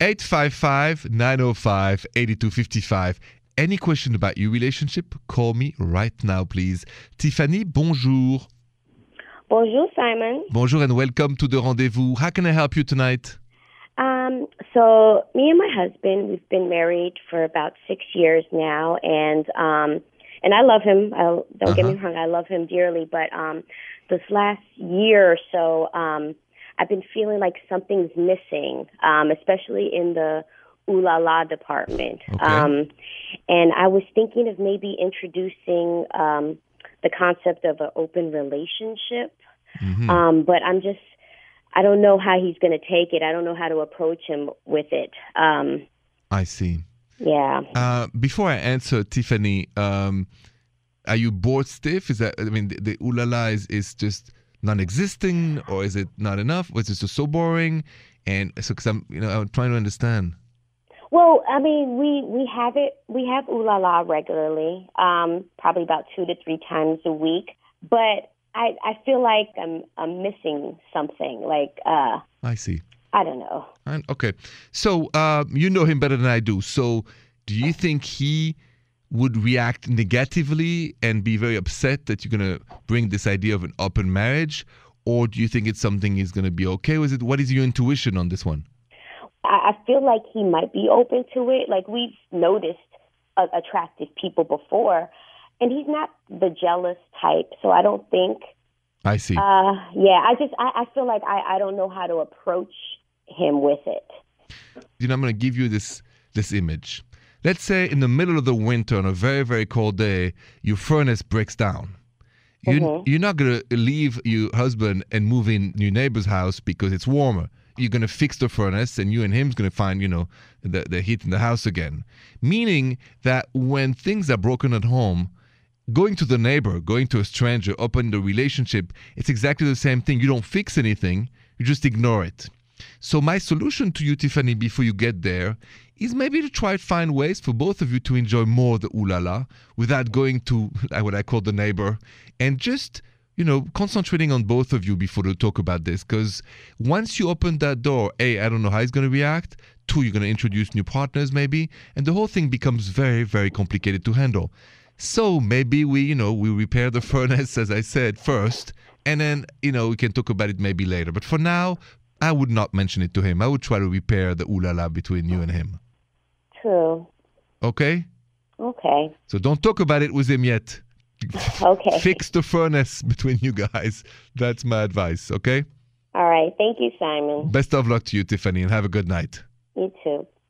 855 905 8255. Any question about your relationship? Call me right now, please. Tiffany, bonjour. Bonjour, Simon. Bonjour and welcome to the rendezvous. How can I help you tonight? Um, so me and my husband, we've been married for about six years now, and um, and I love him. I, don't uh-huh. get me wrong, I love him dearly. But um, this last year or so, um, I've been feeling like something's missing, um, especially in the ooh la la department. Okay. Um, and I was thinking of maybe introducing um, the concept of an open relationship. Mhm. Um, but I'm just, I don't know how he's going to take it. I don't know how to approach him with it. Um, I see. yeah. Uh, before I answer, Tiffany, um, are you bored stiff? Is that, I mean, the, the ooh la la is, is just non existing or is it not enough? Was it just so boring? And so, because I'm, you know, I'm trying to understand. Well, I mean, we we have it. We have ooh la la regularly, um, probably about two to three times a week. But I I feel like I'm I'm missing something. Like uh, I see. I don't know. And, okay. So uh, you know him better than I do. So do you think he would react negatively and be very upset that you're going to bring this idea of an open marriage? Or do you think it's something he's going to be okay with it? What is your intuition on this one? I, feel like he might be open to it. Like we've noticed uh, attractive people before, and he's not the jealous type. So I don't think. I see. Uh, yeah, I just I, I feel like I I don't know how to approach him with it. you know, I'm going to give you this this image. Let's say in the middle of the winter on a very very cold day, your furnace breaks down. You Mhm. you're not going to leave your husband and move in your neighbor's house because it's warmer. You're going to fix the furnace, and you and him's going to find you know the the heat in the house again. Meaning that when things are broken at home, going to the neighbor, going to a stranger, opening the relationship, it's exactly the same thing. You don't fix anything, you just ignore it. So my solution to you, Tiffany, before you get there, is maybe to try to find ways for both of you to enjoy more the ooh la la without going to what I call the neighbor and just you know concentrating on both of you before to talk about this. Because once you open that door a i don't know how he's going to react. Two you're going to introduce new partners maybe. And the whole thing becomes very very complicated to handle. So maybe we you know we repair the furnace as i said first and then you know we can talk about it maybe later. But for now i would not mention it to him i would try to repair the ooh la la between you and him True. okay Okay. so don't talk about it with him yet Okay. fix the furnace between you guys that's my advice okay All right. Thank you, Simon. best of luck to you tiffany and have a good night You too.